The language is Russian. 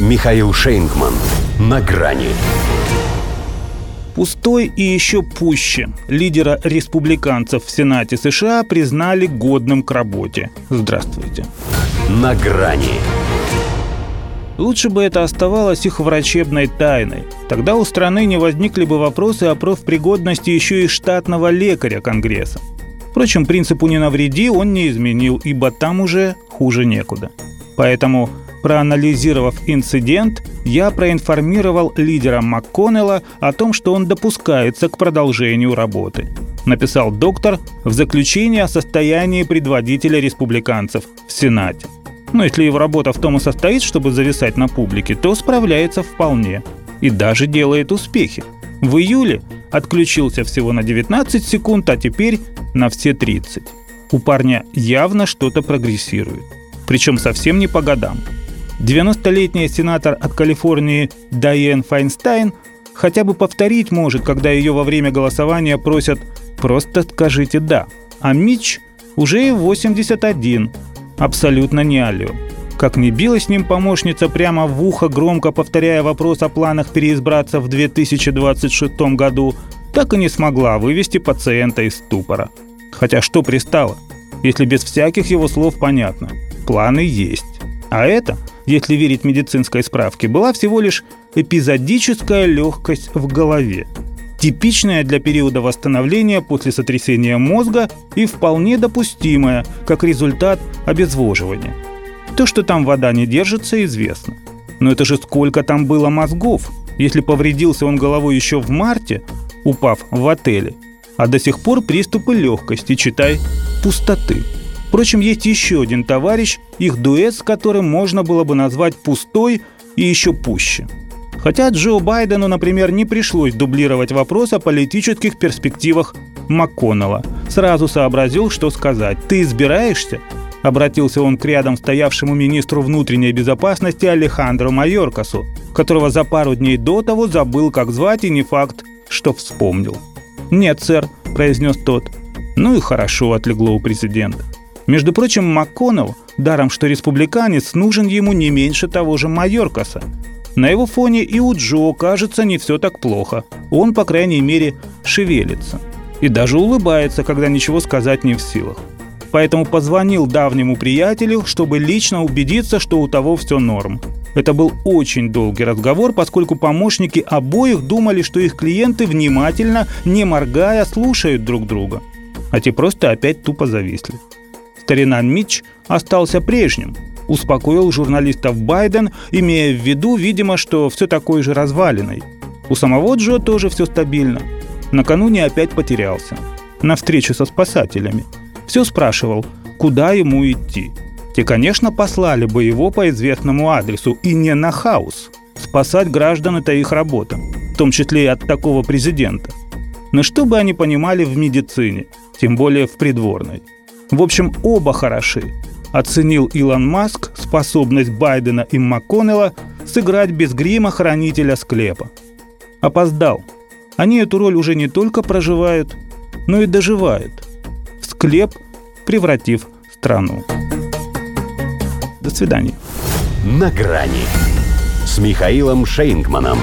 Михаил Шейнгман. На грани. Пустой и еще пуще. Лидера республиканцев в Сенате США признали годным к работе. Здравствуйте. На грани. Лучше бы это оставалось их врачебной тайной. Тогда у страны не возникли бы вопросы о профпригодности еще и штатного лекаря Конгресса. Впрочем, принципу «не навреди» он не изменил, ибо там уже хуже некуда. Поэтому Проанализировав инцидент, я проинформировал лидера МакКоннелла о том, что он допускается к продолжению работы. Написал доктор в заключении о состоянии предводителя республиканцев в Сенате. Но если его работа в том и состоит, чтобы зависать на публике, то справляется вполне. И даже делает успехи. В июле отключился всего на 19 секунд, а теперь на все 30. У парня явно что-то прогрессирует. Причем совсем не по годам. 90-летняя сенатор от Калифорнии Дайен Файнстайн хотя бы повторить может, когда ее во время голосования просят «просто скажите «да». А Мич уже и 81, абсолютно не алло. Как не била с ним помощница прямо в ухо, громко повторяя вопрос о планах переизбраться в 2026 году, так и не смогла вывести пациента из ступора. Хотя что пристало, если без всяких его слов понятно, планы есть. А это если верить медицинской справке, была всего лишь эпизодическая легкость в голове, типичная для периода восстановления после сотрясения мозга и вполне допустимая как результат обезвоживания. То, что там вода не держится, известно. Но это же сколько там было мозгов, если повредился он головой еще в марте, упав в отеле, а до сих пор приступы легкости, читай, пустоты. Впрочем, есть еще один товарищ, их дуэт с которым можно было бы назвать пустой и еще пуще. Хотя Джо Байдену, например, не пришлось дублировать вопрос о политических перспективах МакКоннелла. Сразу сообразил, что сказать. «Ты избираешься?» Обратился он к рядом стоявшему министру внутренней безопасности Алехандро Майоркасу, которого за пару дней до того забыл, как звать, и не факт, что вспомнил. «Нет, сэр», – произнес тот. «Ну и хорошо», – отлегло у президента. Между прочим, МакКоннелл, даром что республиканец, нужен ему не меньше того же Майоркаса. На его фоне и у Джо, кажется, не все так плохо. Он, по крайней мере, шевелится. И даже улыбается, когда ничего сказать не в силах. Поэтому позвонил давнему приятелю, чтобы лично убедиться, что у того все норм. Это был очень долгий разговор, поскольку помощники обоих думали, что их клиенты внимательно, не моргая, слушают друг друга. А те просто опять тупо зависли старина Митч остался прежним, успокоил журналистов Байден, имея в виду, видимо, что все такой же развалиной. У самого Джо тоже все стабильно. Накануне опять потерялся. На встречу со спасателями. Все спрашивал, куда ему идти. Те, конечно, послали бы его по известному адресу и не на хаос. Спасать граждан – это их работа, в том числе и от такого президента. Но что бы они понимали в медицине, тем более в придворной – в общем, оба хороши. Оценил Илон Маск способность Байдена и МакКоннелла сыграть без грима хранителя склепа. Опоздал. Они эту роль уже не только проживают, но и доживают. В склеп превратив страну. До свидания. На грани с Михаилом Шейнгманом.